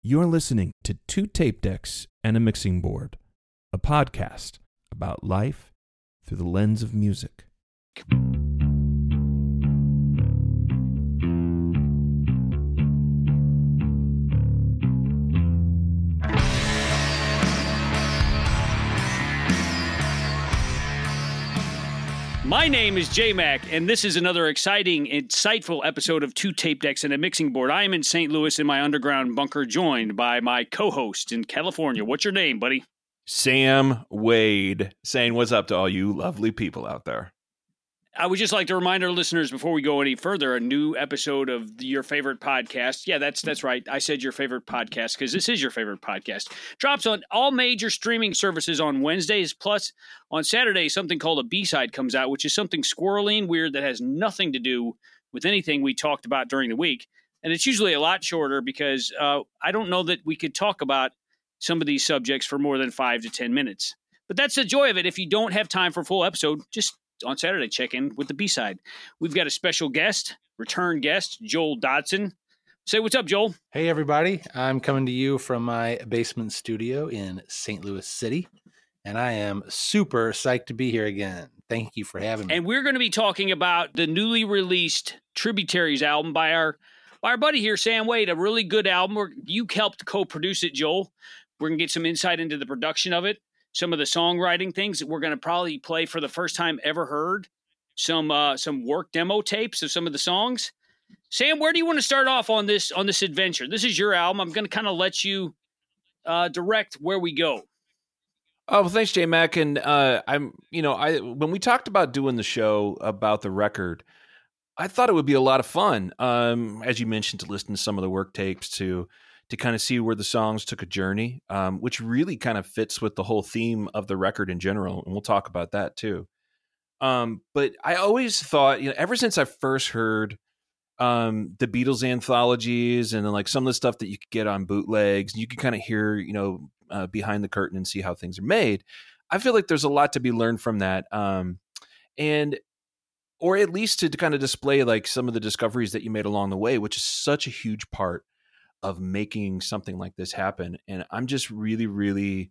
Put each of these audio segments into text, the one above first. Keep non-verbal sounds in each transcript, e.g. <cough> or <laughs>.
You're listening to Two Tape Decks and a Mixing Board, a podcast about life through the lens of music. My name is J Mac, and this is another exciting, insightful episode of Two Tape Decks and a Mixing Board. I am in St. Louis in my underground bunker, joined by my co host in California. What's your name, buddy? Sam Wade saying what's up to all you lovely people out there. I would just like to remind our listeners before we go any further, a new episode of your favorite podcast. Yeah, that's that's right. I said your favorite podcast because this is your favorite podcast. Drops on all major streaming services on Wednesdays. Plus, on Saturday, something called a B side comes out, which is something squirrely and weird that has nothing to do with anything we talked about during the week. And it's usually a lot shorter because uh, I don't know that we could talk about some of these subjects for more than five to ten minutes. But that's the joy of it. If you don't have time for a full episode, just on Saturday, check in with the B side. We've got a special guest, return guest, Joel Dodson. Say what's up, Joel. Hey, everybody. I'm coming to you from my basement studio in St. Louis City, and I am super psyched to be here again. Thank you for having me. And we're going to be talking about the newly released Tributaries album by our by our buddy here, Sam Wade. A really good album. Where you helped co-produce it, Joel. We're going to get some insight into the production of it some of the songwriting things that we're going to probably play for the first time ever heard some uh, some work demo tapes of some of the songs sam where do you want to start off on this on this adventure this is your album i'm going to kind of let you uh, direct where we go Oh, well, thanks, J Mac. And uh, I'm, you know, I when we talked about doing the show about the record, I thought it would be a lot of fun. Um, as you mentioned, to listen to some of the work tapes, to to kind of see where the songs took a journey, um, which really kind of fits with the whole theme of the record in general. And we'll talk about that too. Um, but I always thought, you know, ever since I first heard um, the Beatles anthologies and then like some of the stuff that you could get on bootlegs, you can kind of hear, you know, uh, behind the curtain and see how things are made. I feel like there's a lot to be learned from that. Um, and or at least to kind of display like some of the discoveries that you made along the way, which is such a huge part of making something like this happen. And I'm just really, really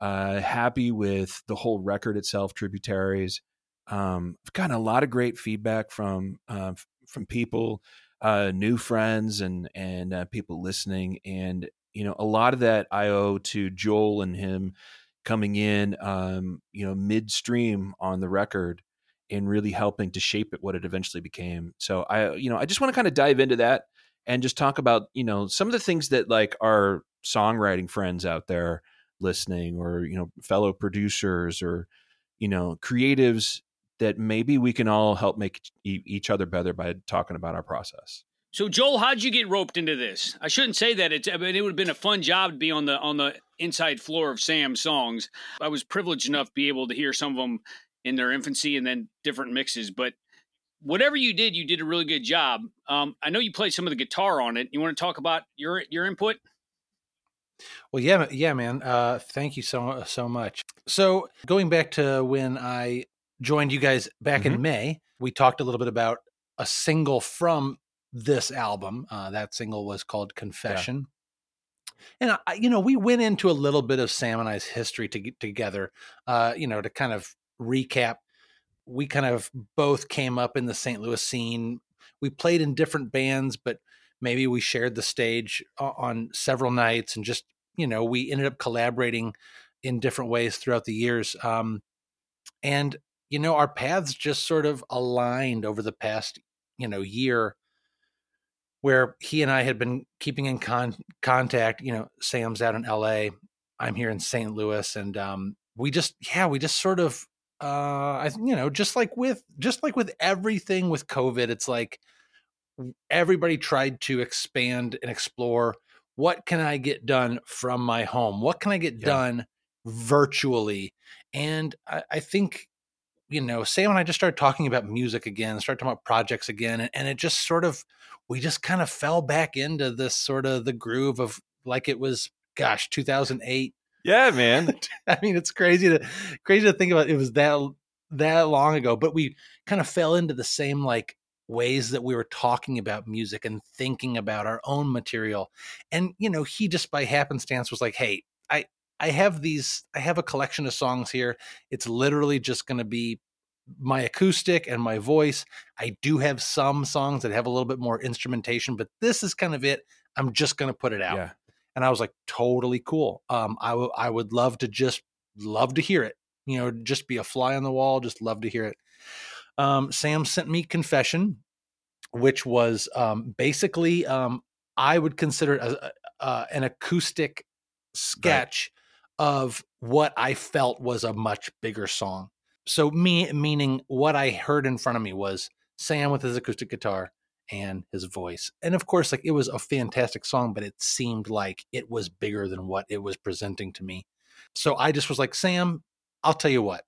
uh, happy with the whole record itself, Tributaries. Um, I've gotten a lot of great feedback from uh, from people, uh, new friends, and and uh, people listening. And you know, a lot of that I owe to Joel and him coming in, um, you know, midstream on the record and really helping to shape it what it eventually became. So I, you know, I just want to kind of dive into that and just talk about you know some of the things that like our songwriting friends out there listening or you know fellow producers or you know creatives that maybe we can all help make each other better by talking about our process. So joel how'd you get roped into this? I shouldn't say that. It's I mean, it would have been a fun job to be on the on the inside floor of sam's songs. I was privileged enough to be able to hear some of them in their infancy and then different mixes but whatever you did, you did a really good job. Um, I know you played some of the guitar on it. You want to talk about your your input? Well, yeah, yeah, man. Uh, thank you so so much. So going back to when I joined you guys back mm-hmm. in May, we talked a little bit about a single from this album. Uh, that single was called Confession. Yeah. And I, you know, we went into a little bit of Sam and I's history to, together, uh, you know, to kind of recap we kind of both came up in the St. Louis scene. We played in different bands, but maybe we shared the stage on several nights and just, you know, we ended up collaborating in different ways throughout the years. Um, and, you know, our paths just sort of aligned over the past, you know, year where he and I had been keeping in con- contact. You know, Sam's out in LA, I'm here in St. Louis, and um, we just, yeah, we just sort of uh i you know just like with just like with everything with covid it's like everybody tried to expand and explore what can i get done from my home what can i get yeah. done virtually and I, I, think you know sam and i just started talking about music again started talking about projects again and, and it just sort of we just kind of fell back into this sort of the groove of like it was gosh 2008 yeah, man. <laughs> I mean, it's crazy to crazy to think about. It was that that long ago, but we kind of fell into the same like ways that we were talking about music and thinking about our own material. And, you know, he just by happenstance was like, hey, I, I have these, I have a collection of songs here. It's literally just going to be my acoustic and my voice. I do have some songs that have a little bit more instrumentation, but this is kind of it. I'm just going to put it out. Yeah. And I was like, totally cool. Um, I, w- I would love to just love to hear it, you know, just be a fly on the wall. Just love to hear it. Um, Sam sent me confession, which was um, basically um, I would consider it a, uh, an acoustic sketch right. of what I felt was a much bigger song. So me meaning what I heard in front of me was Sam with his acoustic guitar and his voice. And of course, like it was a fantastic song, but it seemed like it was bigger than what it was presenting to me. So I just was like, Sam, I'll tell you what.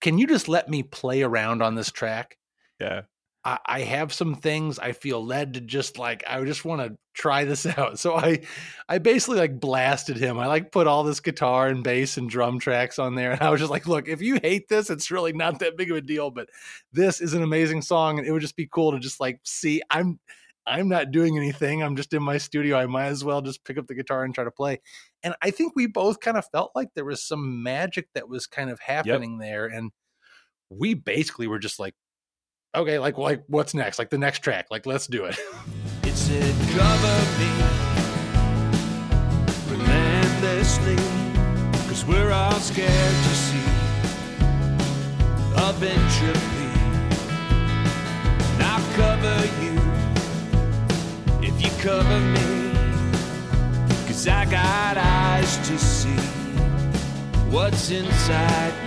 Can you just let me play around on this track? Yeah. I, I have some things I feel led to just like I just want to try this <laughs> out. So I I basically like blasted him. I like put all this guitar and bass and drum tracks on there. And I was just like, look, if you hate this, it's really not that big of a deal. But this is an amazing song, and it would just be cool to just like see I'm I'm not doing anything. I'm just in my studio. I might as well just pick up the guitar and try to play. And I think we both kind of felt like there was some magic that was kind of happening yep. there. And we basically were just like, okay, like like what's next? Like the next track. Like let's do it. It said cover me relentlessly, cause we're all scared to see eventually. And I'll cover you if you cover me, cause I got eyes to see what's inside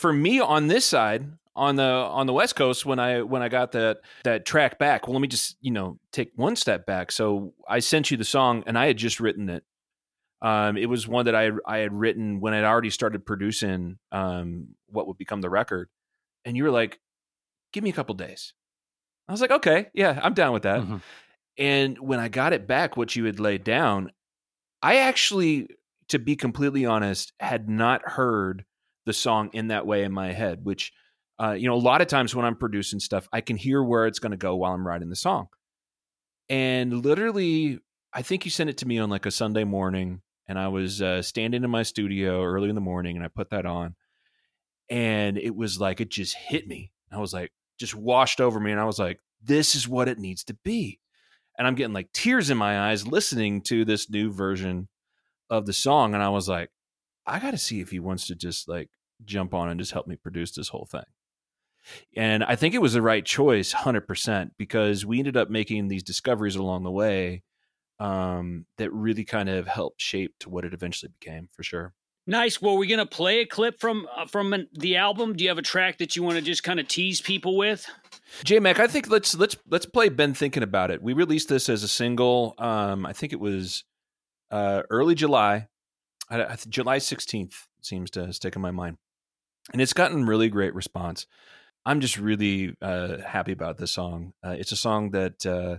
for me on this side on the on the west coast when i when i got that that track back well let me just you know take one step back. So i sent you the song and i had just written it. Um it was one that i i had written when i'd already started producing um what would become the record. And you were like give me a couple days. I was like okay yeah i'm down with that. Mm-hmm. and when i got it back what you had laid down i actually to be completely honest had not heard the song in that way in my head, which, uh, you know, a lot of times when I'm producing stuff, I can hear where it's going to go while I'm writing the song. And literally, I think you sent it to me on like a Sunday morning, and I was uh, standing in my studio early in the morning, and I put that on, and it was like it just hit me. I was like, just washed over me, and I was like, this is what it needs to be. And I'm getting like tears in my eyes listening to this new version of the song, and I was like, I got to see if he wants to just like jump on and just help me produce this whole thing. And I think it was the right choice, 100%, because we ended up making these discoveries along the way um, that really kind of helped shape to what it eventually became, for sure. Nice. Well, we're gonna play a clip from uh, from an, the album. Do you have a track that you want to just kind of tease people with? J Mac, I think let's let's let's play Been thinking about it. We released this as a single. Um, I think it was uh, early July I, I, July 16th seems to stick in my mind. And it's gotten really great response. I'm just really uh, happy about this song. Uh, it's a song that uh,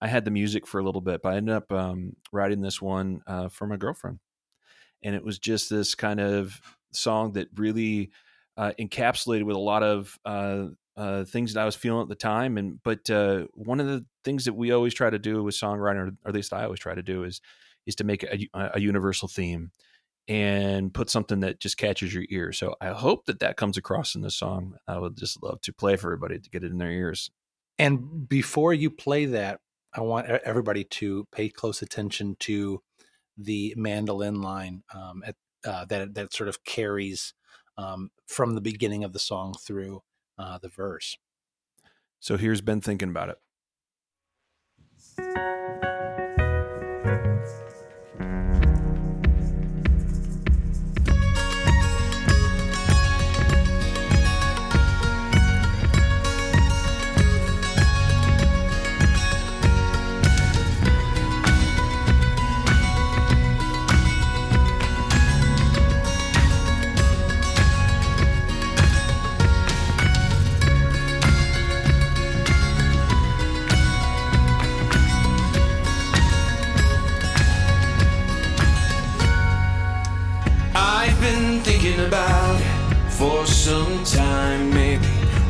I had the music for a little bit, but I ended up um, writing this one uh, for my girlfriend. And it was just this kind of song that really uh, encapsulated with a lot of uh, things that I was feeling at the time. And but one of the things that we always try to do with songwriting, or at least I always try to do, is is to make a, a universal theme and put something that just catches your ear. So I hope that that comes across in the song. I would just love to play for everybody to get it in their ears. And before you play that, I want everybody to pay close attention to the mandolin line um, at, uh, that that sort of carries um, from the beginning of the song through uh, the verse. So here's Been thinking about it.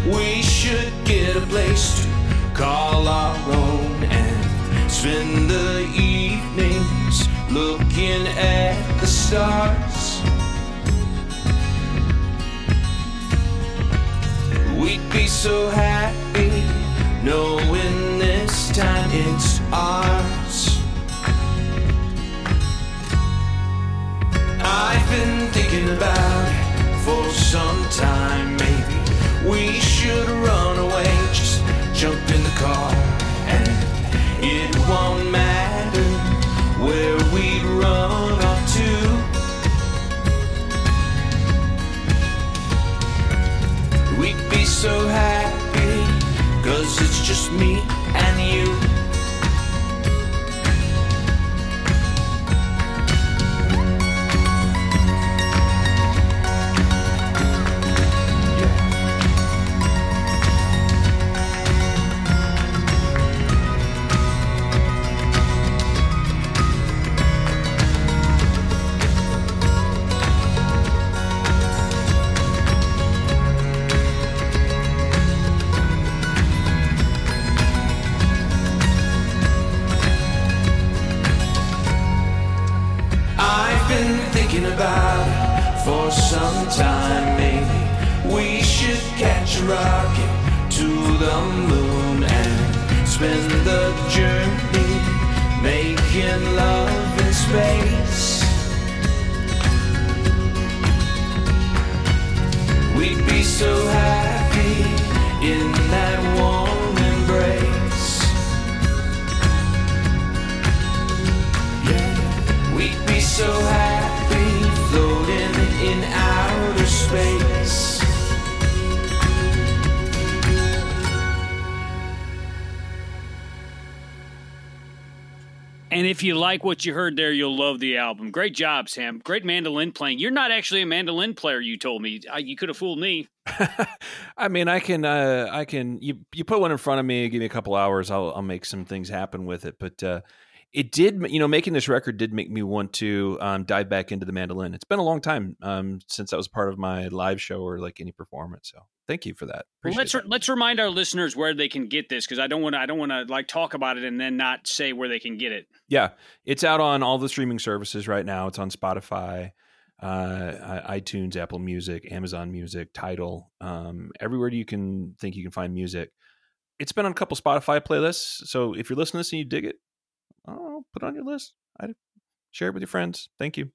We should get a place to call our own and spend the evenings looking at the stars. We'd be so happy knowing this time it's ours. I've been thinking about it for some time. And it won't matter where we'd run off to. We'd be so happy, cause it's just me rocket to the moon and spend the journey making love in space. We'd be so happy in that warm embrace. Yeah, we'd be so happy floating in outer space. And if you like what you heard there, you'll love the album. Great job, Sam. Great mandolin playing. You're not actually a mandolin player. You told me. I, you could have fooled me. <laughs> I mean, I can, uh, I can. You you put one in front of me, give me a couple hours, I'll I'll make some things happen with it. But uh, it did, you know, making this record did make me want to um, dive back into the mandolin. It's been a long time um, since that was part of my live show or like any performance. So thank you for that. Appreciate let's that. let's remind our listeners where they can get this because I don't want to I don't want to like talk about it and then not say where they can get it. Yeah, it's out on all the streaming services right now. It's on Spotify, uh, iTunes, Apple Music, Amazon Music, Tidal, um, everywhere you can think you can find music. It's been on a couple Spotify playlists. So if you're listening to this and you dig it, oh, put it on your list. I share it with your friends. Thank you.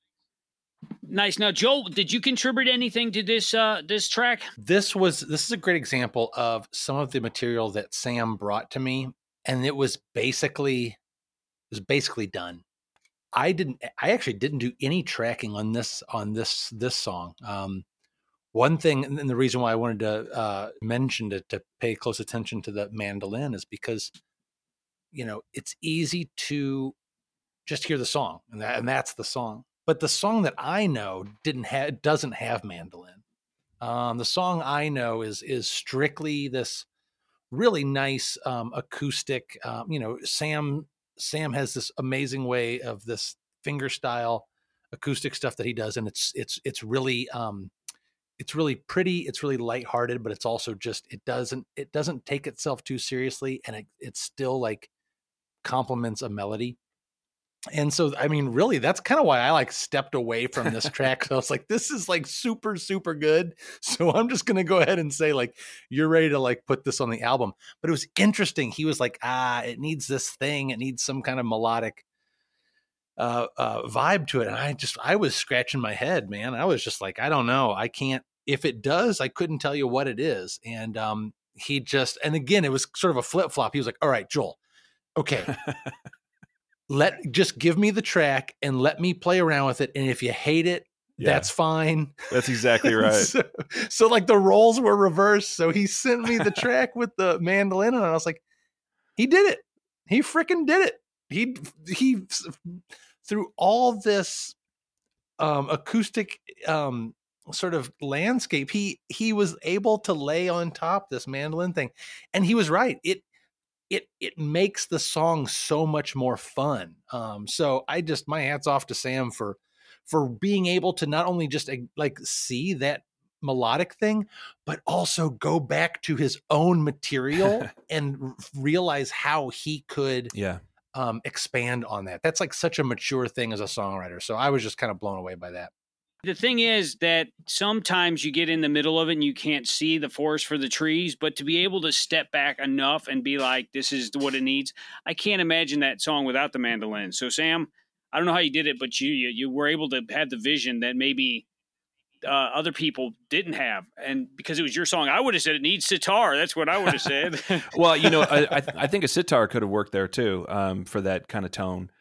Nice. Now, Joel, did you contribute anything to this uh this track? this was this is a great example of some of the material that Sam brought to me, and it was basically it was basically done. I didn't. I actually didn't do any tracking on this on this this song. Um, one thing, and the reason why I wanted to uh, mention to, to pay close attention to the mandolin is because you know it's easy to just hear the song, and that, and that's the song. But the song that I know didn't have doesn't have mandolin. Um, the song I know is is strictly this really nice um, acoustic. Um, you know, Sam Sam has this amazing way of this finger style acoustic stuff that he does, and it's it's it's really um, it's really pretty. It's really lighthearted, but it's also just it doesn't it doesn't take itself too seriously, and it it's still like complements a melody. And so, I mean, really, that's kind of why I like stepped away from this track. So I was like, this is like super, super good. <laughs> So I'm just to go ahead and say, like, you're ready to like put this on the album. But it was interesting. He was like, ah, it needs this thing. It needs some kind of melodic uh, uh, vibe to it. And I just, I was scratching my head, man. I was just like, I don't know. I can't, if it does, I couldn't tell you what it is. And um, he just, and again, it was sort of a flip flop. He was like, all right, Joel, okay <laughs> let just give me the track and let me play around with it and if you hate it Yeah. that's fine. That's <laughs> exactly right. so, so like the roles were reversed so he sent me the track with the mandolin and i was like he did it. He freaking did it. He he through all this um acoustic um sort of landscape he he was able to lay on top this mandolin thing. And he was right. It it it makes the song so much more fun. Um, so I just my hats off to Sam for for being able to not only just like see that melodic thing, but also go back to his own material <laughs> and r- realize how he could Yeah. um, expand on that. That's like such a mature thing as a songwriter. So I was just kind of blown away by that. The thing is that sometimes you get in the middle of it and you can't see the forest for the trees, but to be able to step back enough and be like, this is what it needs, I can't imagine that song without the mandolin. So, Sam, I don't know how you did it, but you you, you were able to have the vision that maybe uh, other people didn't have. And because it was your song, I would have said it needs sitar. That's what I would have said. <laughs> Well, you know, I, I, I think a sitar could have worked there too um, for that kind of tone.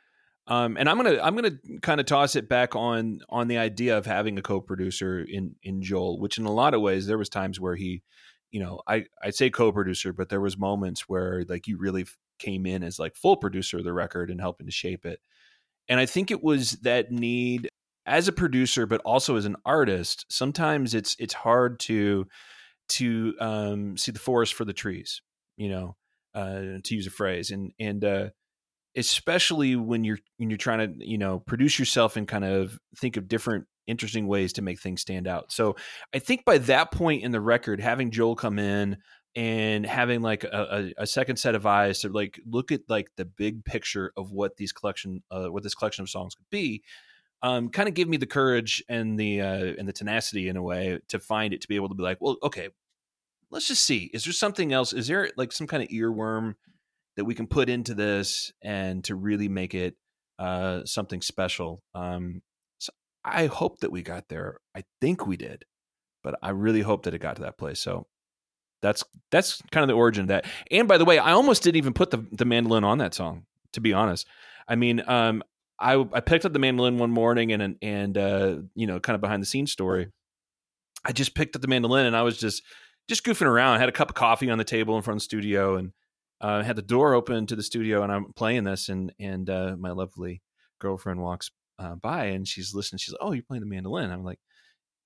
Um, and I'm gonna I'm gonna kind of toss it back on on the idea of having a co-producer in in Joel, which in a lot of ways there was times where he, you know, I I say co-producer, but there was moments where like you really came in as like full producer of the record and helping to shape it. And I think it was that need as a producer, but also as an artist. Sometimes it's it's hard to to um, see the forest for the trees, you know, uh, to use a phrase, and and uh, especially when you're when you're trying to you know produce yourself and kind of think of different interesting ways to make things stand out. So I think by that point in the record, having Joel come in and having like a, a, a second set of eyes to like look at like the big picture of what these collection uh, what this collection of songs could be um, kind of gave me the courage and the uh, and the tenacity in a way to find it to be able to be like well okay let's just see is there something else is there like some kind of earworm that we can put into this and to really make it uh, something special um, so i hope that we got there. I think we did but i really hope that it got to that place so that's that's kind of the origin of that. And by the way i almost didn't even put the, the mandolin on that song to be honest. I mean um, I, I picked up the mandolin one morning and and uh, you know kind of behind the scenes story. I just picked up the mandolin and i was just just goofing around. I had a cup of coffee on the table in front of the studio and uh, had the door open to the studio and i'm playing this and and uh, my lovely girlfriend walks uh, by and she's listening she's like oh you're playing the mandolin i'm like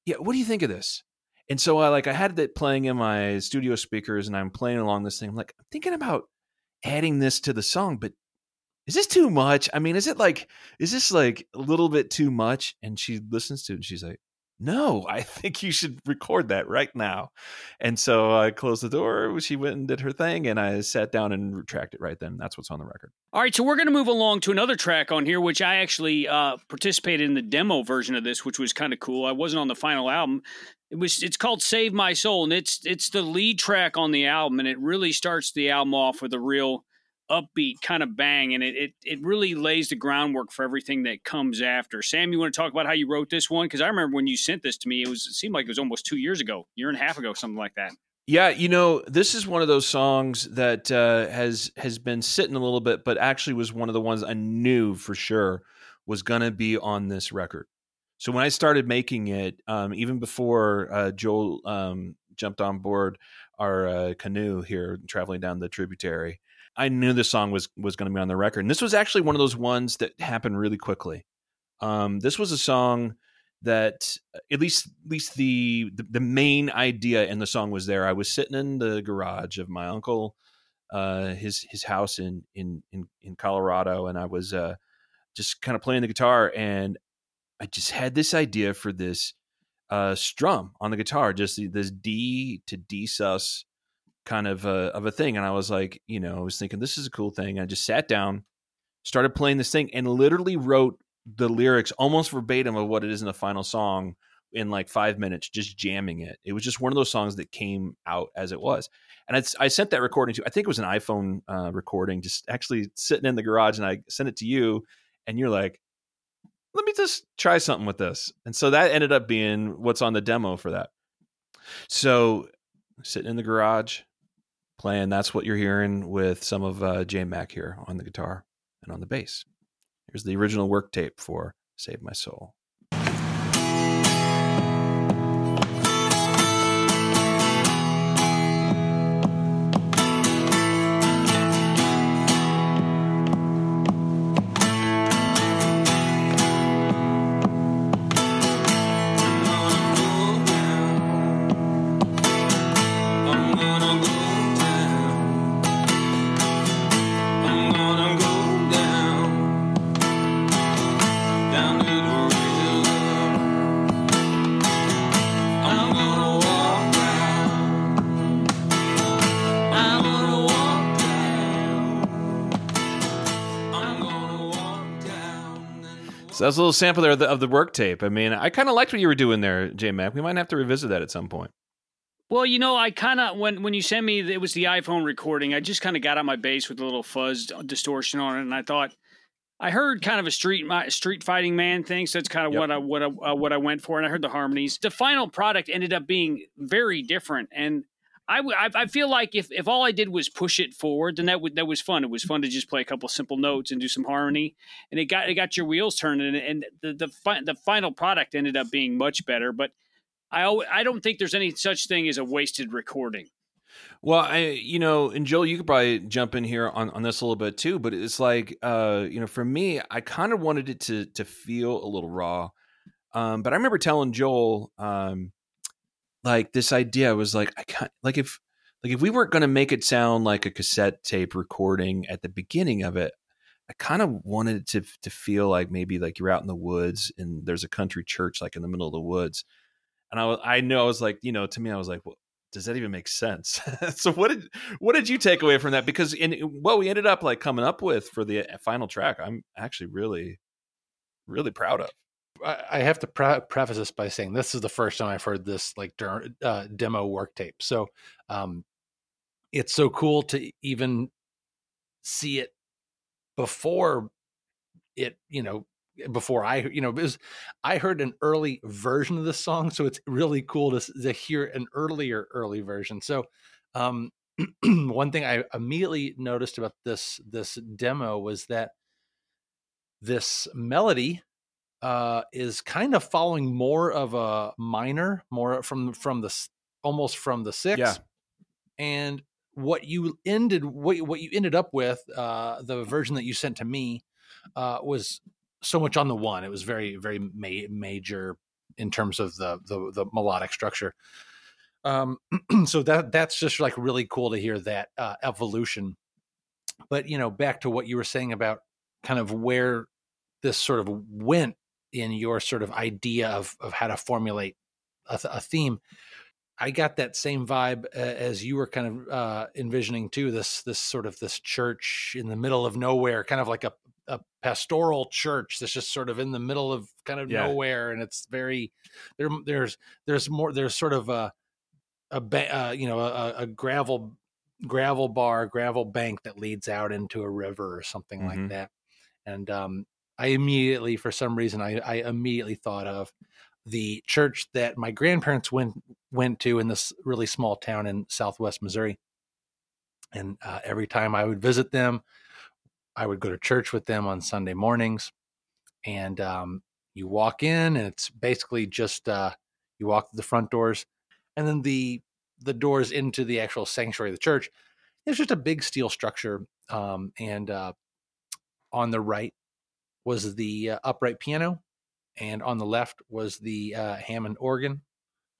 yeah what do you think of this and so i like i had it playing in my studio speakers and i'm playing along this thing i'm like i'm thinking about adding this to the song but is this too much? I mean, is it like, is this like a little bit too much? And she listens to it and she's like, no, I <laughs> think you should record that right now. And so I closed the door. She went and did her thing, and I sat down and tracked it right then. That's what's on the record. All right, so we're going to move along to another track on here, which I actually uh, participated in the demo version of this, which was kind of cool. I wasn't on the final album. It was. It's called "Save My Soul," and it's it's the lead track on the album, and it really starts the album off with a real upbeat kind of bang, and it, it it really lays the groundwork for everything that comes after. Sam, you want to talk about how you wrote this one? Because I remember when you sent this to me, it was it seemed like it was almost two years ago, year and a half ago, something like that. Yeah, you know, this is one of those songs that uh, has has been sitting a little bit, but actually was one of the ones I knew for sure was going to be on this record. So when I started making it, um, even before uh, Joel um, jumped on board our uh, canoe here, traveling down the tributary, I knew this song was was going to be on the record. And this was actually one of those ones that happened really quickly. Um, this was a song that at least at least the, the, the main idea in the song was there. I was sitting in the garage of my uncle, uh, his his house in in in, in Colorado, and I was uh, just kind of playing the guitar, and I just had this idea for this uh, strum on the guitar, just this D to D sus kind of a, of a thing. And I was like, you know, I was thinking this is a cool thing. I just sat down, started playing this thing, and literally wrote the lyrics almost verbatim of what it is in the final song in like five minutes, just jamming it. It was just one of those songs that came out as it was. And it's, I sent that recording to, I think it was an iPhone uh, recording, just actually sitting in the garage, and I sent it to you, and you're like, let me just try something with this. And so that ended up being what's on the demo for that. So sitting in the garage, playing. That's what you're hearing with some of uh, J Mac here on the guitar and on the bass. Here's the original work tape for Save My Soul. That's a little sample there of the, of the work tape. I mean, I kind of liked what you were doing there, J Mac. We might have to revisit that at some point. Well, you know, I kind of when when you sent me it was the iPhone recording. I just kind of got on my bass with a little fuzz distortion on it, and I thought I heard kind of a street my, street fighting man thing. So that's kind of yep. what I what I uh, what I went for, and I heard the harmonies. The final product ended up being very different, and I, I feel like if, if all I did was push it forward, then that would that was fun. It was fun to just play a couple simple notes and do some harmony, and it got it got your wheels turning. And, the the fi- the final product ended up being much better. But I I don't think there's any such thing as a wasted recording. Well, I you know, and Joel, you could probably jump in here on, on this a little bit too. But it's like, uh, you know, for me, I kind of wanted it to to feel a little raw. Um, but I remember telling Joel, um, like this idea was like I can't like if like if we weren't going to make it sound like a cassette tape recording at the beginning of it, I kind of wanted it to to feel like maybe like you're out in the woods and there's a country church like in the middle of the woods, and I was I know I was like you know to me I was like well does that even make sense? <laughs> so what did what did you take away from that? Because in what we ended up like coming up with for the uh, final track, I'm actually really really proud of. I have to pre- preface this by saying this is the first time I've heard this like uh, demo work tape. So um, it's so cool to even see it before it, you know, before I, you know, because I heard an early version of the song, so it's really cool to, to hear an earlier early version. So um, <clears throat> one thing I immediately noticed about this this demo was that this melody uh, is kind of following more of a minor, more from from the almost from the six. Yeah. And what you ended what what you ended up with, uh, the version that you sent to me, uh, was so much on the one. It was very very ma- major in terms of the the, the melodic structure. Um, <clears throat> so that that's just like really cool to hear that uh, evolution. But you know, back to what you were saying about kind of where this sort of went in your sort of idea of of how to formulate a, a theme. I got that same vibe uh, as you were kind of uh, envisioning too. This this sort of this church in the middle of nowhere, kind of like a a pastoral church that's just sort of in the middle of kind of yeah. nowhere, and it's very there. There's there's more. There's sort of a a uh, you know a, a, gravel gravel bar gravel bank that leads out into a river or something mm-hmm. like that, and um, I immediately, for some reason, I, I immediately thought of the church that my grandparents went went to in this really small town in Southwest Missouri. And uh, every time I would visit them, I would go to church with them on Sunday mornings. And um, you walk in, and it's basically just uh, you walk to the front doors, and then the the doors into the actual sanctuary of the church. It's just a big steel structure, um, and uh, on the right was the uh, upright piano, and on the left was the uh, Hammond organ.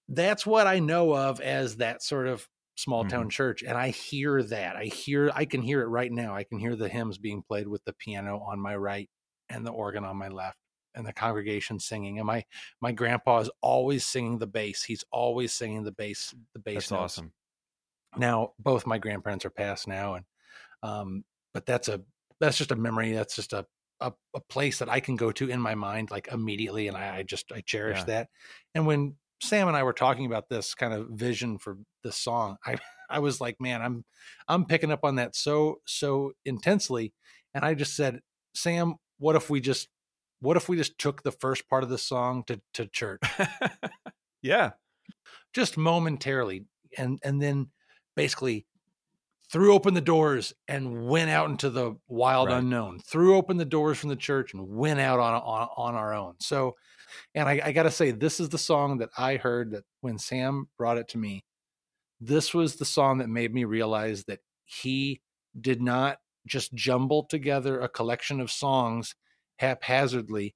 That's what I know of as that sort of small town mm-hmm. church, and I hear that. I hear, I can hear it right now. I can hear the hymns being played with the piano on my right and the organ on my left, and the congregation singing. And my my grandpa is always singing the bass. He's always singing the bass. The bass. That's notes. awesome. Now both my grandparents are passed now, and um, but that's a that's just a memory. That's just a a, a place that I can go to in my mind like immediately, and I, I just I cherish yeah. that. And when Sam and I were talking about this kind of vision for this song, I <laughs> I was like, man, I'm I'm picking up on that so so intensely, and I just said, Sam, what if we just what if we just took the first part of the song to to church? <laughs> yeah, just momentarily, and and then basically threw open the doors and went out into the wild right. unknown threw open the doors from the church and went out on on, on our own. So and I, I gotta say this is the song that i heard that when sam brought it to me this was the song that made me realize that he did not just jumble together a collection of songs haphazardly.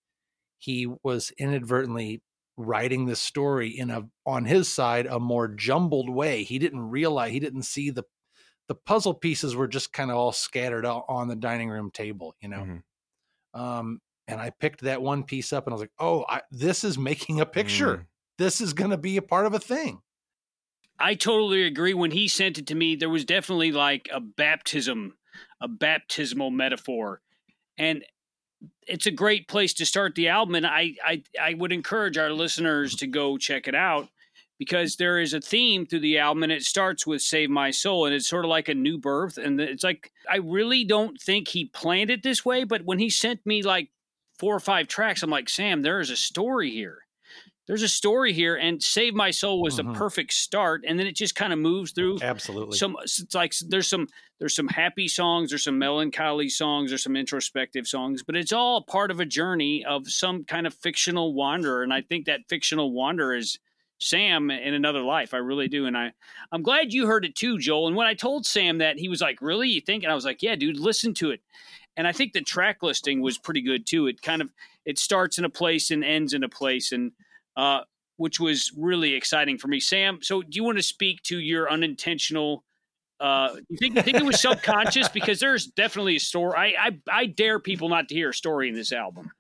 He was inadvertently writing this story in a on his side a more jumbled way. He didn't realize he didn't see the the puzzle pieces were just kind of all scattered out on the dining room table, you know. Mm-hmm. Um, and I picked that one piece up and I was like, oh, I, this is making a picture. Mm. This is going to be a part of a thing. I totally agree. When he sent it to me, there was definitely like a baptism, a baptismal metaphor. And it's a great place to start the album, and I I I would encourage our listeners to go check it out because there is a theme through the album, and it starts with "Save My Soul," and it's sort of like a new birth, and it's like I really don't think he planned it this way, but when he sent me like four or five tracks, I'm like, Sam, there is a story here there's a story here and save my soul was Mhm. the perfect start and then it just kind of moves through Absolutely. some it's like there's some there's some happy songs there's some melancholy songs there's some introspective songs but it's all part of a journey of some kind of fictional wanderer and i think that fictional wanderer is sam in another life. I really do and i i'm glad you heard it too joel. And when i told sam that he was like really? You think? And i was like yeah dude listen to it. And i think the track listing was pretty good too. It kind of it starts in a place and ends in a place and uh which was really exciting for me. Sam so do you want to speak to your unintentional uh you think, you think it was subconscious? <laughs> Because there's definitely a story I, I i dare people not to hear a story in this album.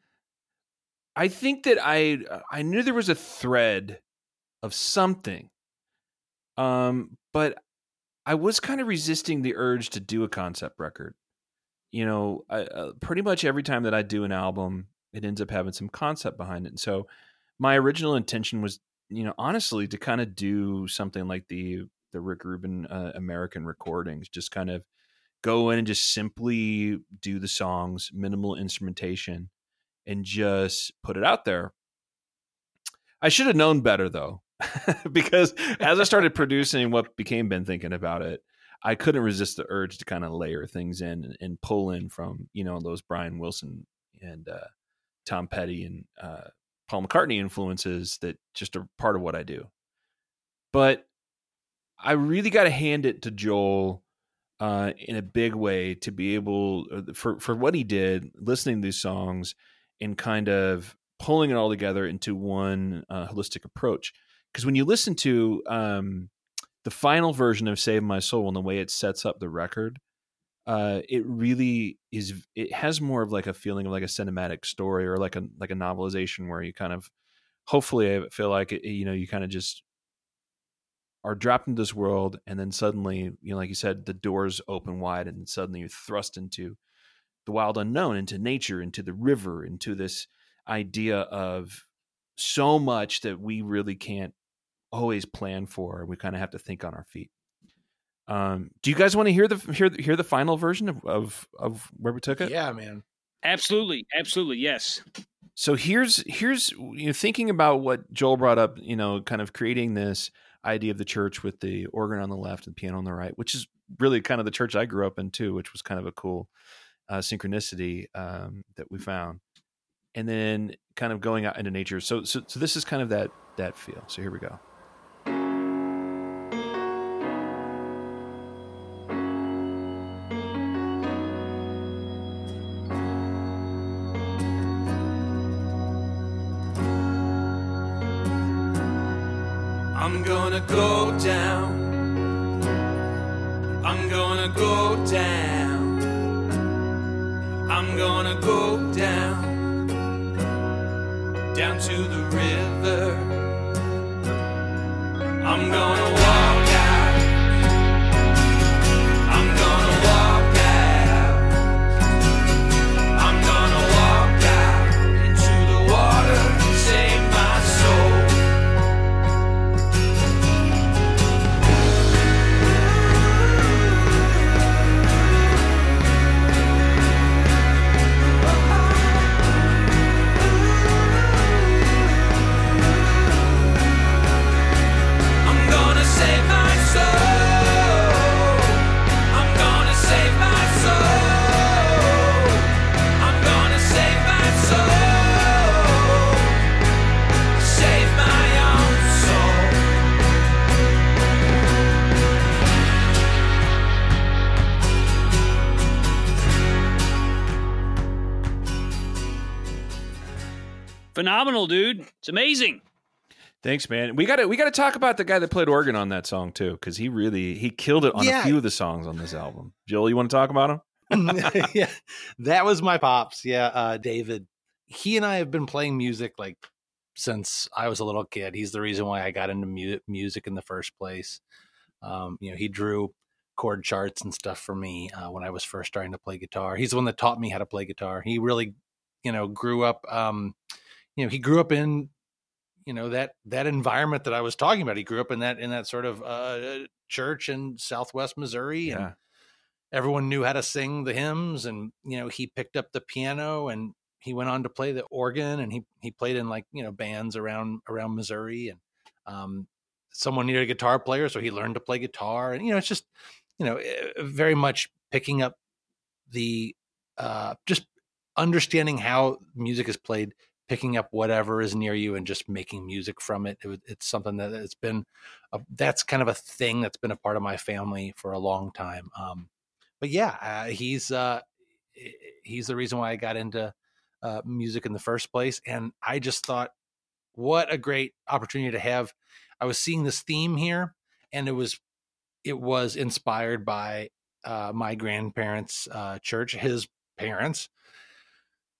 I think that I I knew there was a thread of something, um, but I was kind of resisting the urge to do a concept record. You know, I, uh, pretty much every time that I do an album, it ends up having some concept behind it. And so, my original intention was, you know, honestly, to kind of do something like the the Rick Rubin uh, American recordings, just kind of go in and just simply do the songs, minimal instrumentation and just put it out there. I should have known better though, <laughs> because as I started producing what became been thinking about it, I couldn't resist the urge to kind of layer things in and, and pull in from you know those Brian Wilson and uh, Tom Petty and uh, Paul McCartney influences that just are part of what I do. But I really got to hand it to Joel uh, in a big way to be able uh, for for what he did, listening to these songs and kind of pulling it all together into one uh, holistic approach. Because when you listen to um, the final version of "Save My Soul" and the way it sets up the record, uh, it really is. It has more of like a feeling of like a cinematic story or like a like a novelization where you kind of, hopefully, I feel like it, you know you kind of just are dropped into this world and then suddenly you know like you said the doors open wide and suddenly you're thrust into the wild unknown into nature into the river into this idea of so much that we really can't always plan for we kind of have to think on our feet um, do you guys want to hear the hear, hear the final version of, of of where we took it yeah, man. absolutely absolutely yes so here's here's you know thinking about what Joel brought up, you know, kind of creating this idea of the church with the organ on the left and piano on the right, which is really kind of the church I grew up in too, which was kind of a cool uh, synchronicity um, that we found, and then kind of going out into nature. So so so this is kind of that that feel. So here we go. Phenomenal dude it's amazing Thanks, man. We got to we got to talk about the guy that played organ on that song too, because he really he killed it on Yeah. a few of the songs on this album. Joel, you want to talk about him? <laughs> yeah, that was my pops. Yeah, uh, David. He and I have been playing music like since I was a little kid. He's the reason why I got into mu- music in the first place. Um, you know, he drew chord charts and stuff for me uh, when I was first starting to play guitar. He's the one that taught me how to play guitar. He really you know grew up um you know he grew up in you know that that environment that I was talking about. He grew up in that in that sort of uh, church in Southwest Missouri, and everyone knew how to sing the hymns. And you know, he picked up the piano and he went on to play the organ, and he he played in like you know bands around around Missouri. And um, someone needed a guitar player, so he learned to play guitar. And you know, it's just you know eh, very much picking up the uh, just understanding how music is played picking up whatever is near you and just making music from it. it it's something that it's been, a, that's kind of a thing that's been a part of my family for a long time. Um, but yeah, uh, he's uh, he's the reason why I got into uh, music in the first place, and I just thought, what a great opportunity to have. I was seeing this theme here, and it was it was inspired by uh, my grandparents' uh, church, his parents.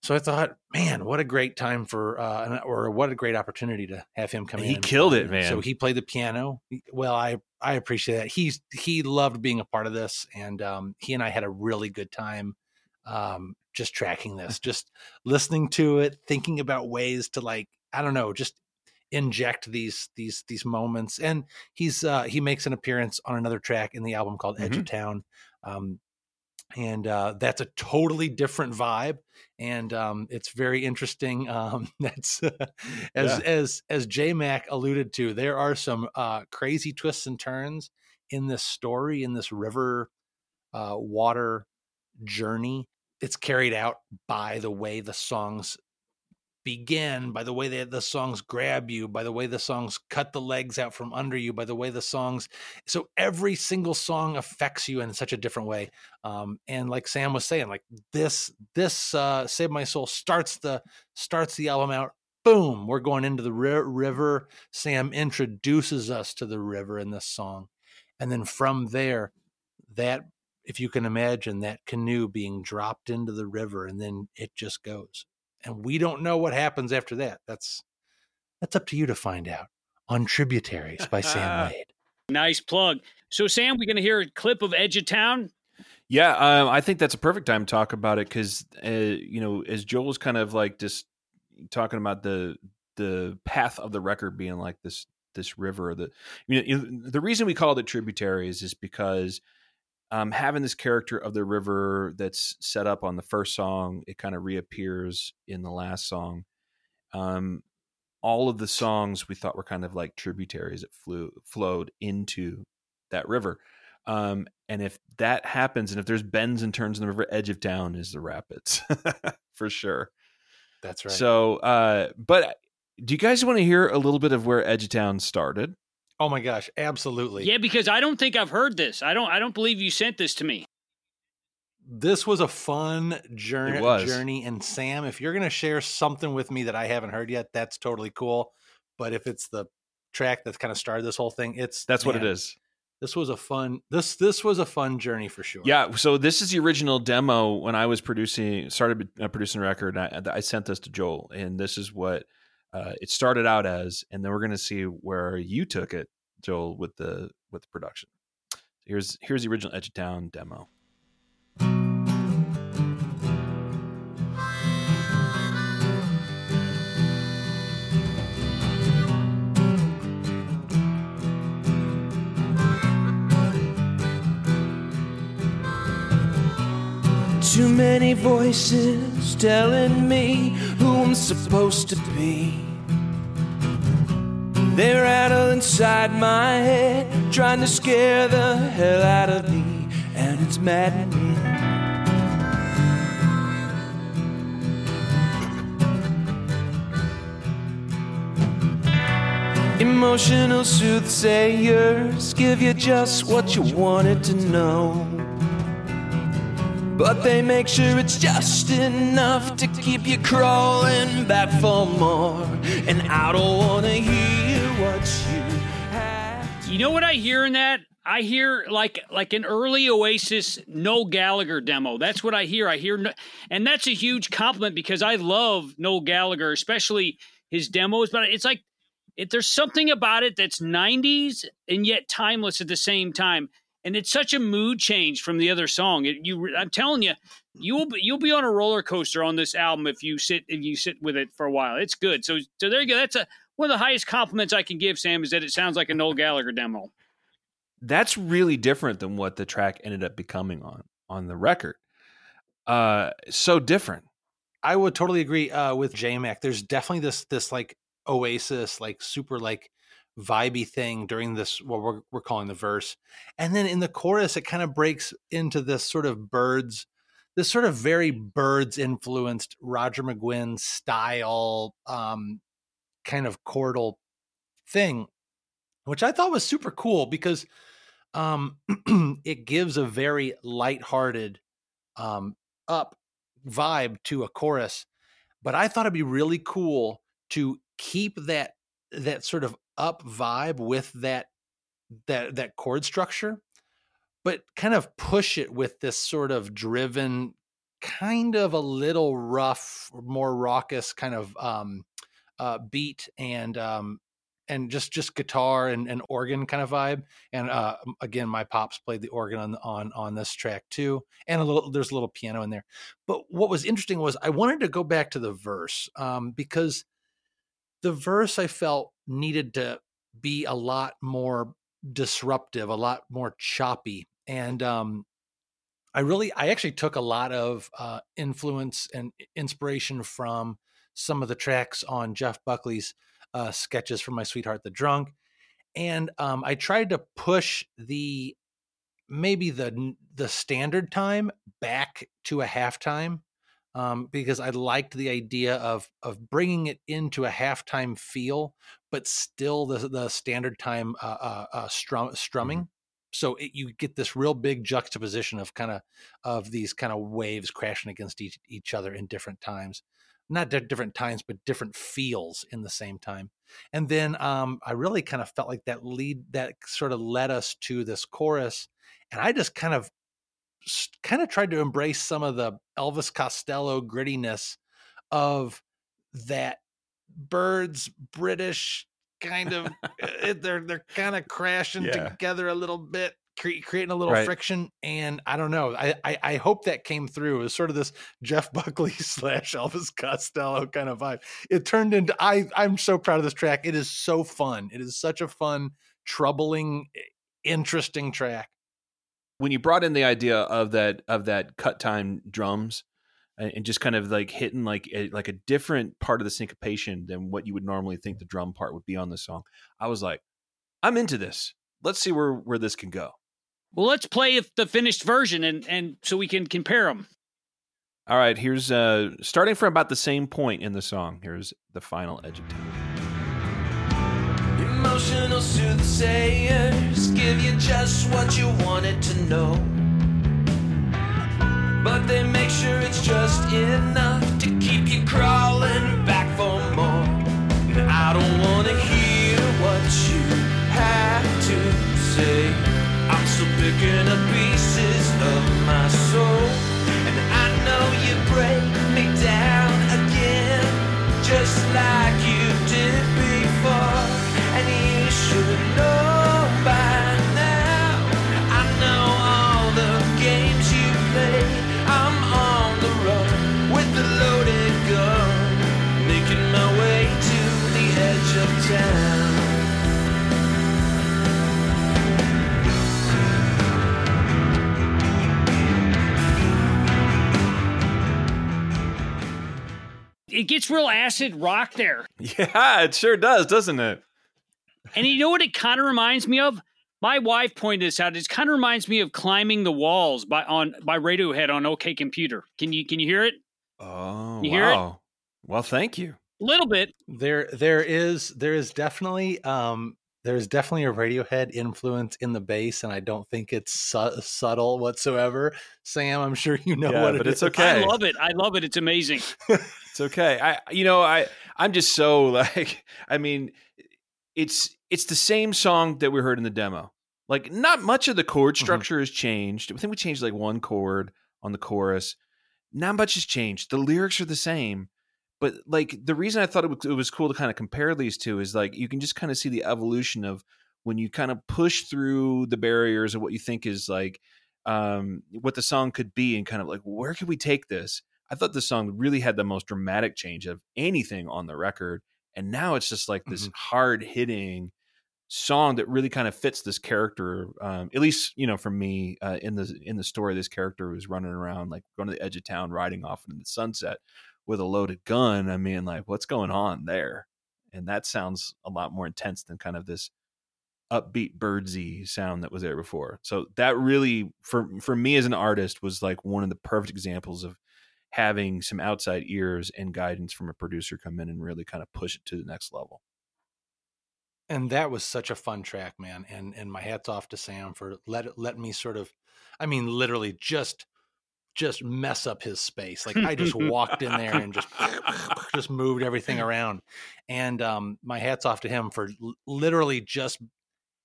So I thought, man, what a great time for, uh, or what a great opportunity to have him come in. He killed it, man. So he played the piano. Well, I I appreciate that. He's he loved being a part of this, and um, he and I had a really good time um, just tracking this, just listening to it, thinking about ways to like, I don't know, just inject these these these moments. And he's uh, he makes an appearance on another track in the album called Edge of Town. Um, and uh, that's a totally different vibe, and um, it's very interesting. <laughs> Um, that's as Yeah. as as J Mac alluded to. There are some uh, crazy twists and turns in this story, in this river uh, water journey. It's carried out by the way the songs begin, by the way that the songs grab you, by the way the songs cut the legs out from under you, by the way the songs. So every single song affects you in such a different way. Um, and like Sam was saying, like this, this uh, "Save My Soul" starts the starts the album out. Boom, we're going into the ri- river. Sam introduces us to the river in this song, and then from there, that if you can imagine that canoe being dropped into the river, and then it just goes and we don't know what happens after that. That's that's up to you to find out on Tributaries by Sam <laughs> Wade. Nice plug. So, Sam, we're going to hear a clip of Edge of Town. Yeah, um, I think that's a perfect time to talk about it because, uh, you know, as Joel's kind of like just talking about the the path of the record being like this this river. The you know, you know, the reason we called it tributaries is because um, having this character of the river that's set up on the first song, it kind of reappears in the last song. Um, all of the songs we thought were kind of like tributaries that flew flowed into that river. Um, and if that happens, and if there's bends and turns in the river, edge of town is the rapids <laughs> for sure. That's right. So, uh, but do you guys want to hear a little bit of where Edge of Town started? Oh my gosh, absolutely. Yeah, because I don't think I've heard this. I don't. I don't believe you sent this to me. This was a fun journey. Journey, and Sam, if you're going to share something with me that I haven't heard yet, that's totally cool. But if it's the track that's kind of started this whole thing, it's That's what it is. This was a fun. This this was a fun journey for sure. Yeah. So this is the original demo when I was producing, started uh, producing a record. I, I sent this to Joel, and this is what uh, it started out as. And then we're going to see where you took it, Joel, with the with the production. Here's here's the original Edge of Town demo. Too many voices telling me I'm supposed to be. They're rattling inside my head, trying to scare the hell out of me, and it's maddening. Emotional soothsayers give you just what you wanted to know. But they make sure it's just enough to keep you crawling back for more. And I don't wanna hear what you have. You know what I hear in that? I hear like like an early Oasis Noel Gallagher demo. That's what I hear. I hear, and that's a huge compliment because I love Noel Gallagher, especially his demos. But it's like it, there's something about it that's '90s and yet timeless at the same time. And it's such a mood change from the other song. It, you, I'm telling you, you'll be, you'll be on a roller coaster on this album if you sit if you sit with it for a while. It's good. So so there you go. That's a one of the highest compliments I can give Sam is that it sounds like a Noel Gallagher demo. That's really different than what the track ended up becoming on on the record. Uh, so different. I would totally agree uh, with J Mac. There's definitely this this like oasis, like super like vibey thing during this what we're we're calling the verse, and then in the chorus it kind of breaks into this sort of Byrds, this sort of very Byrds influenced Roger McGuinn style, um, kind of chordal thing, which I thought was super cool because um, <clears throat> it gives a very lighthearted, um, up vibe to a chorus. But I thought it'd be really cool to keep that that sort of up vibe with that that that chord structure, but kind of push it with this sort of driven, kind of a little rough, more raucous kind of um, uh, beat and um, and just just guitar and, and organ kind of vibe. And uh, again, my pops played the organ on on on this track too, and a little there's a little piano in there. But what was interesting was I wanted to go back to the verse um, because the verse I felt needed to be a lot more disruptive, a lot more choppy, and um, I really I actually took a lot of uh, influence and inspiration from some of the tracks on Jeff Buckley's uh, sketches from my sweetheart the drunk and um, i tried to push the maybe the the standard time back to a halftime um, because i liked the idea of of bringing it into a halftime feel but still the the standard time uh, uh, uh strum, strumming mm-hmm. so it, you get this real big juxtaposition of kind of of these kind of waves crashing against each, each other in different times not different times, but different feels in the same time. And then um, I really kind of felt like that lead that sort of led us to this chorus, and I just kind of kind of tried to embrace some of the Elvis Costello grittiness of that Byrds British kind of <laughs> eh, they're they're kind of crashing yeah. together a little bit cre- creating a little right. friction. And I don't know. I, I, I hope that came through. It was sort of this Jeff <laughs> Buckley slash Elvis Costello kind of vibe. It turned into I I'm so proud of this track. It is so fun. It is such a fun, troubling, interesting track. When you brought in the idea of that of that cut time drums and just kind of like hitting like a, like a different part of the syncopation than what you would normally think the drum part would be on the song. I was like, I'm into this. Let's see where where this can go. Well, let's play the finished version and and so we can compare them. All right, here's uh starting from about the same point in the song. Here's the final adjective. Emotional soothsayers give you just what you wanted to know. But they make sure it's just enough to keep you crawling back for more. And I don't want to hear what you have to say. I'm still picking up it gets real acid rock there. Yeah, it sure does, doesn't it? And you know what it kind of reminds me of? My wife pointed this out. It kind of reminds me of climbing the walls by on by Radiohead on OK Computer. Can you can you hear it? Oh, you hear wow. it? Well, thank you. A little bit. There there is there is definitely um there's definitely a Radiohead influence in the bass, and I don't think it's su- subtle whatsoever. Sam, I'm sure you know yeah, what, but it it's is. okay. I love it. I love it. It's amazing. <laughs> it's okay. I, you know, I, I'm just so <laughs> like, I mean, it's it's the same song that we heard in the demo. Like, not much of the chord mm-hmm. structure mm-hmm. has changed. I think we changed like one chord on the chorus. Not much has changed. The lyrics are the same but like the reason I thought it was, it was cool to kind of compare these two is like you can just kind of see the evolution of when you kind of push through the barriers of what you think is like um, what the song could be and kind of like where could we take this i thought the song really had the most dramatic change of anything on the record and now it's just like this Mhm. hard hitting song that really kind of fits this character um, at least you know for me uh, in the in the story this character was running around like going to the edge of town riding off into the sunset with a loaded gun i mean like what's going on there? And that sounds a lot more intense than kind of this upbeat Byrdsy sound that was there before. So that really for for me as an artist was like one of the perfect examples of having some outside ears and guidance from a producer come in and really kind of push it to the next level. And that was such a fun track man and and my hats off to sam for let let me sort of i mean literally just just mess up his space. Like i just <laughs> walked in there and just <laughs> just moved everything around. And um my hats off to him for l- literally just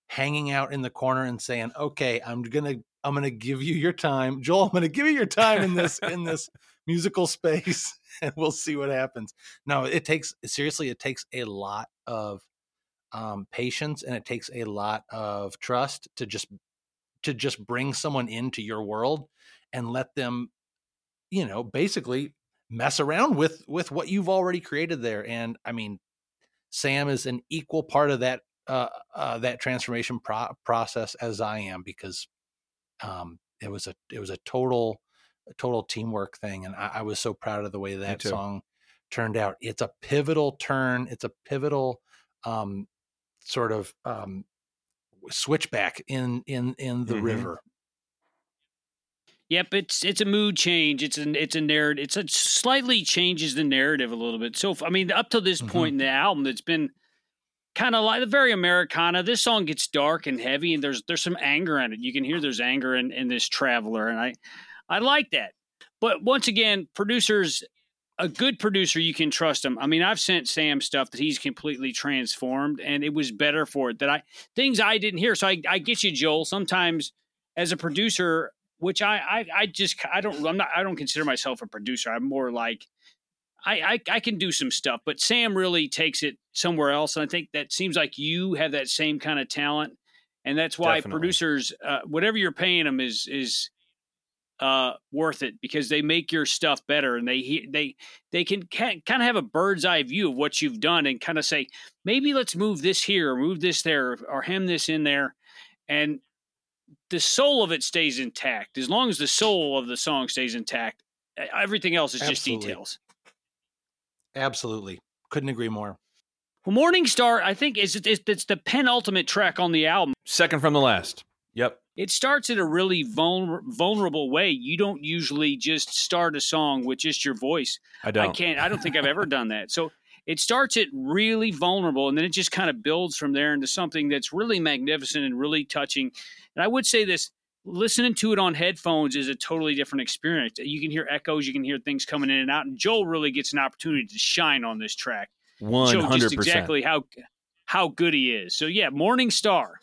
hanging out in the corner and saying okay i'm gonna i'm gonna give you your time. Joel i'm gonna give you your time in this in this <laughs> musical space and we'll see what happens. No it takes seriously it takes a lot of um, patience and it takes a lot of trust to just to just bring someone into your world and let them you know basically mess around with with what you've already created there and i mean sam is an equal part of that uh, uh that transformation pro- process as i am because um it was a it was a total a total teamwork thing and i, I was so proud of the way that song turned out. It's a pivotal turn it's a pivotal um sort of um switchback in in in the Mhm. river Yep, it's it's a mood change. It's an it's a narrative. It's a slightly changes the narrative a little bit. So I mean, up to this Mhm. point in the album, it's been kind of like the very Americana. This song gets dark and heavy, and there's there's some anger in it. You can hear there's anger in, in this traveler, and I I like that. But once again, producers, a good producer, you can trust him. I mean, I've sent Sam stuff that he's completely transformed, and it was better for it. That I things I didn't hear. So I, I get you, Joel. Sometimes as a producer, which I, I I just I don't I'm not I don't consider myself a producer. I'm more like I, I I can do some stuff, but Sam really takes it somewhere else, and I think that seems like you have that same kind of talent, and that's why Definitely. producers, uh, whatever you're paying them, is is uh, worth it because they make your stuff better, and they he- they they can kind of have a bird's eye view of what you've done, and kind of say maybe let's move this here or move this there or, or hem this in there, and the soul of it stays intact. As long as the soul of the song stays intact, everything else is just details. absolutely couldn't agree more Well, Morning Star, I think is it's, it's the penultimate track on the album. second from the last yep It starts in a really vulner- vulnerable way. You don't usually just start a song with just your voice. i don't I can't. I don't think I've ever <laughs> done that. So it starts it really vulnerable, and then it just kind of builds from there into something that's really magnificent and really touching. And I would say this: listening to it on headphones is a totally different experience. You can hear echoes, you can hear things coming in and out, and Joel really gets an opportunity to shine on this track. 100% just exactly how how good he is. So yeah, Morning Star.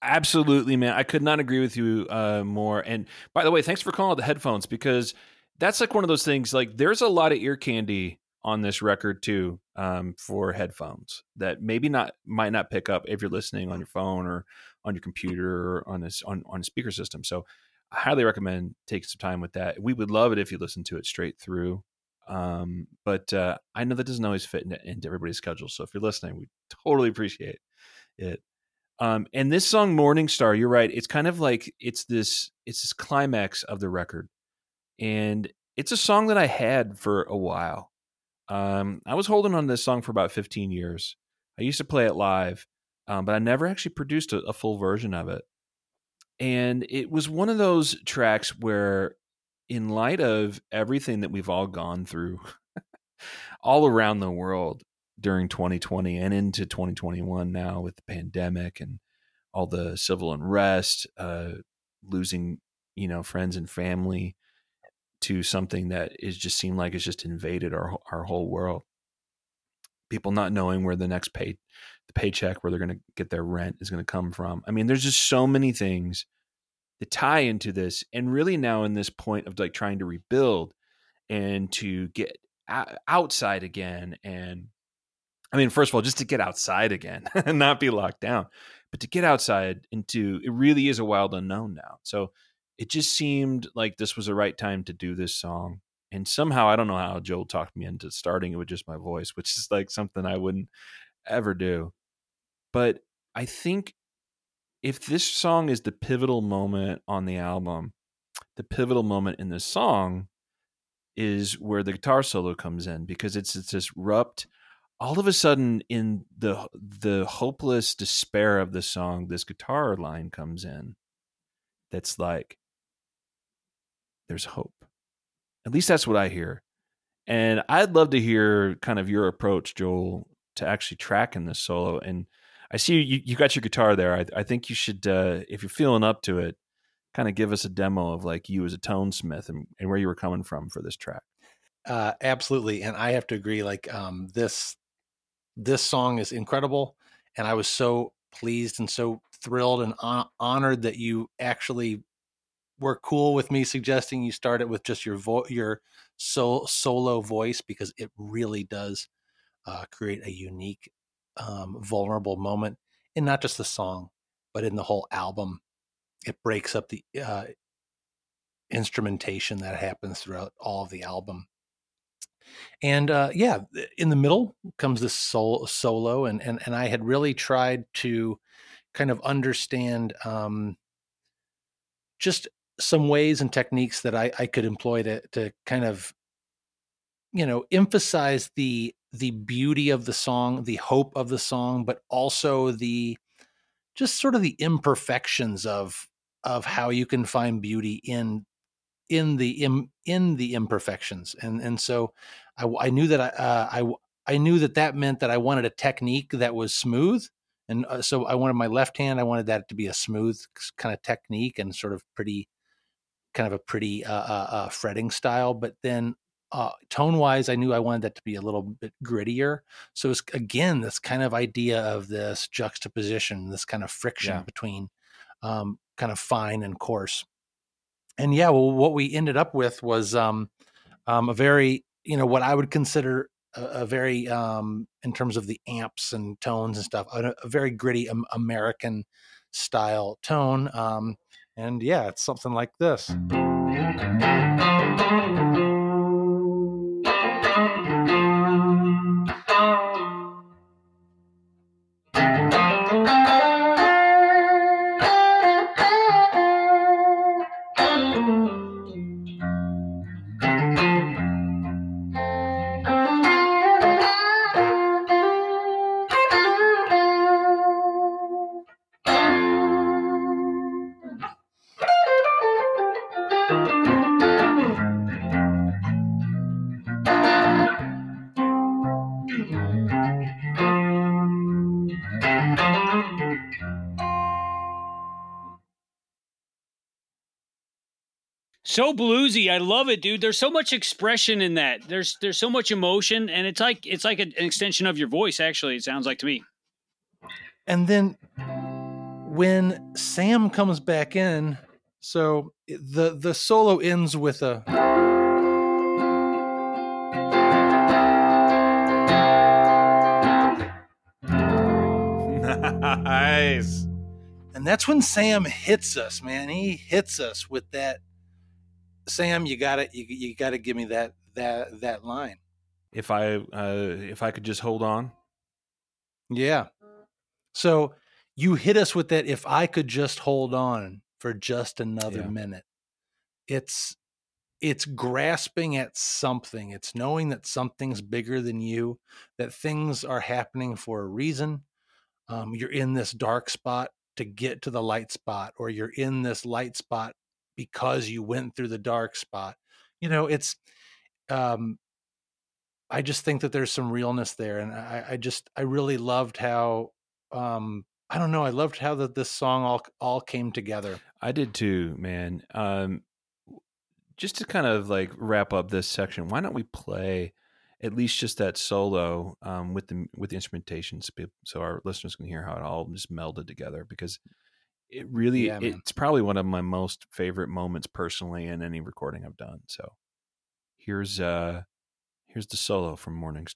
Absolutely, man. I could not agree with you uh, more. And by the way, thanks for calling out the headphones because that's like one of those things. Like, there's a lot of ear candy on this record too um, for headphones that maybe not might not pick up if you're listening on your phone or on your computer or on this on on a speaker system. So, I highly recommend taking some time with that. We would love it if you listen to it straight through. Um, but uh, I know that doesn't always fit into, into everybody's schedule. So if you're listening, we totally appreciate it. Um, and this song, Morning Star, you're right. It's kind of like it's this it's this climax of the record, and it's a song that I had for a while. Um, I was holding on to this song for about 15 years. I used to play it live, um, but I never actually produced a, a full version of it. And it was one of those tracks where, in light of everything that we've all gone through <laughs> all around the world, during 2020 and into 2021 now with the pandemic and all the civil unrest, uh, losing you know friends and family to something that is just seemed like it's just invaded our our whole world. People not knowing where the next pay the paycheck where they're going to get their rent is going to come from. I mean, there's just so many things that tie into this, and really now in this point of like trying to rebuild and to get outside again and I mean, first of all, just to get outside again <laughs> and not be locked down, but to get outside into it really is a wild unknown now. So it just seemed like this was the right time to do this song. And somehow I don't know how Joel talked me into starting it with just my voice, <laughs> which is like something I wouldn't ever do. But I think if this song is the pivotal moment on the album, the pivotal moment in this song is where the guitar solo comes in because it's it's this rupt all of a sudden in the the hopeless despair of the song this guitar line comes in that's like there's hope. At least that's what i hear. And i'd love to hear kind of your approach joel to actually tracking this solo. And i see you you got your guitar there. I, I think you should uh, if you're feeling up to it kind of give us a demo of like you as a tone smith and, and where you were coming from for this track. Uh, absolutely. And i have to agree like um, this this song is incredible. And i was so pleased and so thrilled and hon- honored that you actually were cool with me suggesting you start it with just your vo- your so- solo voice because it really does uh, create a unique um, vulnerable moment in not just the song but in the whole album. It breaks up the uh, instrumentation that happens throughout all of the album. And uh, yeah, in the middle comes this sol- solo, and and and I had really tried to kind of understand um, just some ways and techniques that I, I could employ to to kind of you know emphasize the the beauty of the song, the hope of the song, but also the just sort of the imperfections of of how you can find beauty in in the in, in the imperfections. And and so I, I knew that I, uh, I I knew that that meant that I wanted a technique that was smooth and uh, so I wanted my left hand I wanted that to be a smooth kind of technique and sort of pretty kind of a pretty uh, uh, uh fretting style but then uh, tone wise, I knew I wanted that to be a little bit grittier. So it's again this kind of idea of this juxtaposition, this kind of friction Yeah. between um, kind of fine and coarse. And yeah, well, what we ended up with was um, um, a very, you know, what I would consider a, a very, um, in terms of the amps and tones and stuff, a, a very gritty um, American style tone. And yeah, it's something like this. So bluesy. I love it, dude. There's so much expression in that. There's there's so much emotion, and it's like it's like an extension of your voice. Actually, it sounds like to me. And then when Sam comes back in, so the the solo ends with a <laughs> nice. and that's when Sam hits us, man. He hits us with that Sam, you got to you, you got to give me that that that line. If I uh, if I could just hold on. Yeah. So you hit us with that if I could just hold on for just another Yeah. minute. It's it's grasping at something. It's knowing that something's bigger than you, that things are happening for a reason. Um, you're in this dark spot to get to the light spot, or you're in this light spot because you went through the dark spot. You know, it's um I just think that there's some realness there. And I, I just I really loved how um I don't know, I loved how that this song all all came together. I did too, man. Um, just to kind of like wrap up this section, why don't we play at least just that solo um, with the with the instrumentation, so so our listeners can hear how it all just melded together? Because it really yeah, it's probably one of my most favorite moments personally in any recording I've done. So here's uh here's the solo from Morning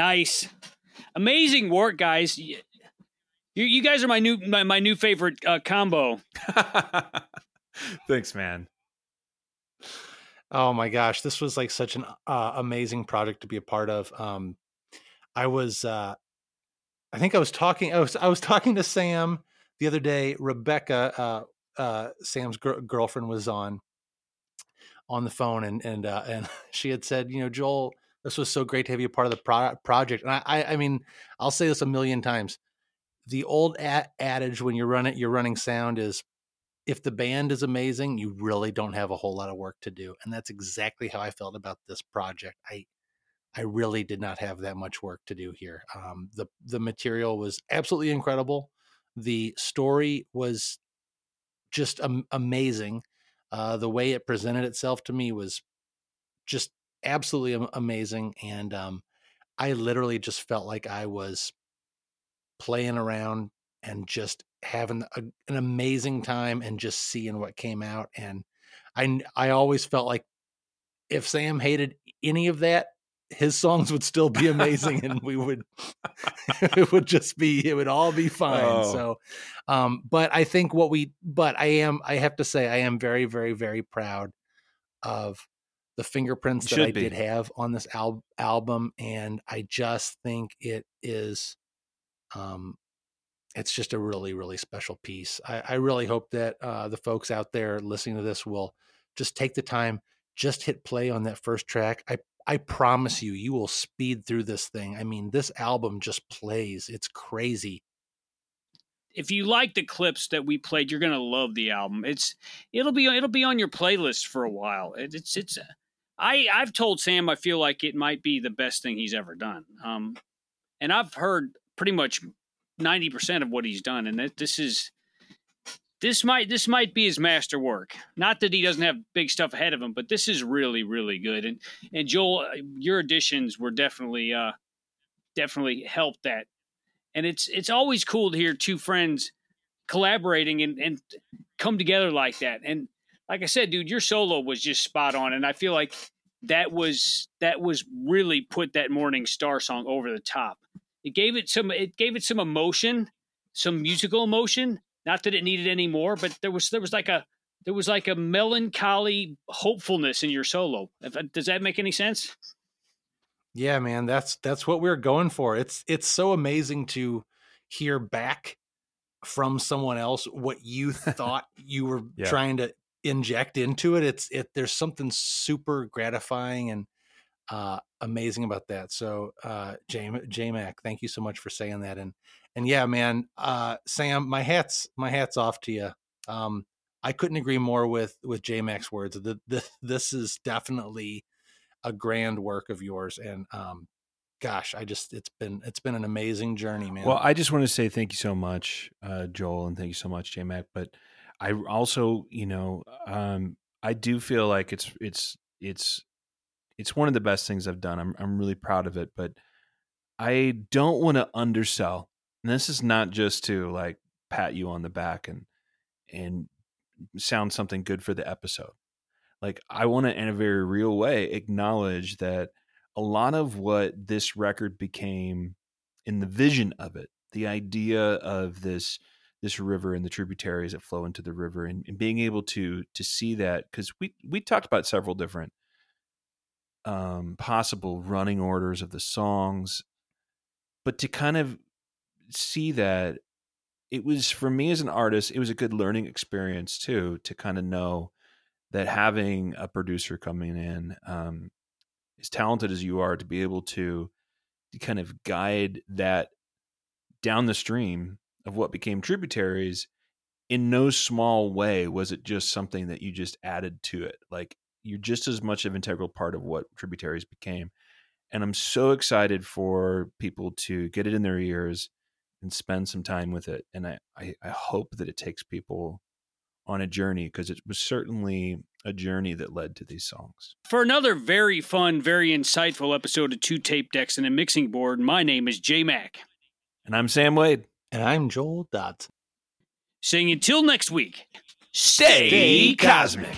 Nice, amazing work, guys. You, you guys are my new my, my new favorite uh, combo. <laughs> Thanks, man. Oh my gosh, this was like such an uh, amazing project to be a part of. Um, I was, uh, I think I was talking, I was, I was talking to Sam the other day. Rebecca, uh, uh, Sam's gr- girlfriend, was on on the phone, and and uh, and <laughs> she had said, you know, Joel, this was so great to have you part of the pro- project. And I, I, I mean, I'll say this a million times. The old adage when you're running, you're running sound is if the band is amazing, you really don't have a whole lot of work to do. And that's exactly how I felt about this project. I I really did not have that much work to do here. Um, the the material was absolutely incredible. The story was just um, amazing. Uh, the way it presented itself to me was just absolutely amazing, and um, I literally just felt like I was playing around and just having a, an amazing time and just seeing what came out. And I I always felt like if Sam hated any of that, his songs would still be amazing <laughs> and we would <laughs> it would just be it would all be fine oh. so um but i think what we but i am i have to say i am very very very proud of the fingerprints that i be. did have on this al- album and i just think it is um it's just a really really special piece. I, I really hope that uh, the folks out there listening to this will just take the time just hit play on that first track. I i promise you you will speed through this thing. I mean this album just plays. It's crazy. If you like the clips that we played you're gonna love the album. It's it'll be it'll be on your playlist for a while. It, it's it's i i've told sam i feel like it might be the best thing he's ever done. Um and i've heard pretty much 90% of what he's done and that this is this might this might be his master work not that he doesn't have big stuff ahead of him but this is really really good. And and joel uh, your additions were definitely uh definitely helped that. And it's it's always cool to hear two friends collaborating and and come together like that. And like i said dude your solo was just spot on and i feel like that was that was really put that morning star song over the top it gave it some it gave it some emotion, some musical emotion. Not that it needed any more, but there was there was like a there was like a melancholy hopefulness in your solo. Uh, does that make any sense? Yeah, man, that's that's what we're going for. It's it's so amazing to hear back from someone else what you <laughs> thought you were yeah. trying to inject into it. It's it there's something super gratifying and uh, amazing about that. So, uh, J Mac, thank you so much for saying that. And and yeah, man, uh, Sam, my hats my hats off to you. Um, I couldn't agree more with with J Mac's words. The, the, this is definitely a grand work of yours, and um, gosh, I just it's been it's been an amazing journey, man. Well, I just want to say thank you so much, uh, Joel, and thank you so much, J Mac. But I also, you know, um, I do feel like it's it's it's it's one of the best things I've done. I'm I'm really proud of it, but I don't want to undersell. And this is not just to like pat you on the back and and sound something good for the episode. Like I want to in a very real way acknowledge that a lot of what this record became in the vision of it, the idea of this this river and the tributaries that flow into the river and, and being able to to see that because we we talked about several different um, possible running orders of the songs, but to kind of see that it was for me as an artist, it was a good learning experience too to kind of know that having a producer coming in, um, as talented as you are, to be able to, to kind of guide that down the stream of what became tributaries in no small way was it just something that you just added to it. Like you're just as much of an integral part of what tributaries became. And i'm so excited for people to get it in their ears and spend some time with it. And i i, I hope that it takes people on a journey because it was certainly a journey that led to these songs. For another very fun very insightful episode of two tape decks and a mixing board my name is j mac. And i'm sam wade and i'm joel dodson saying until next week stay, stay cosmic.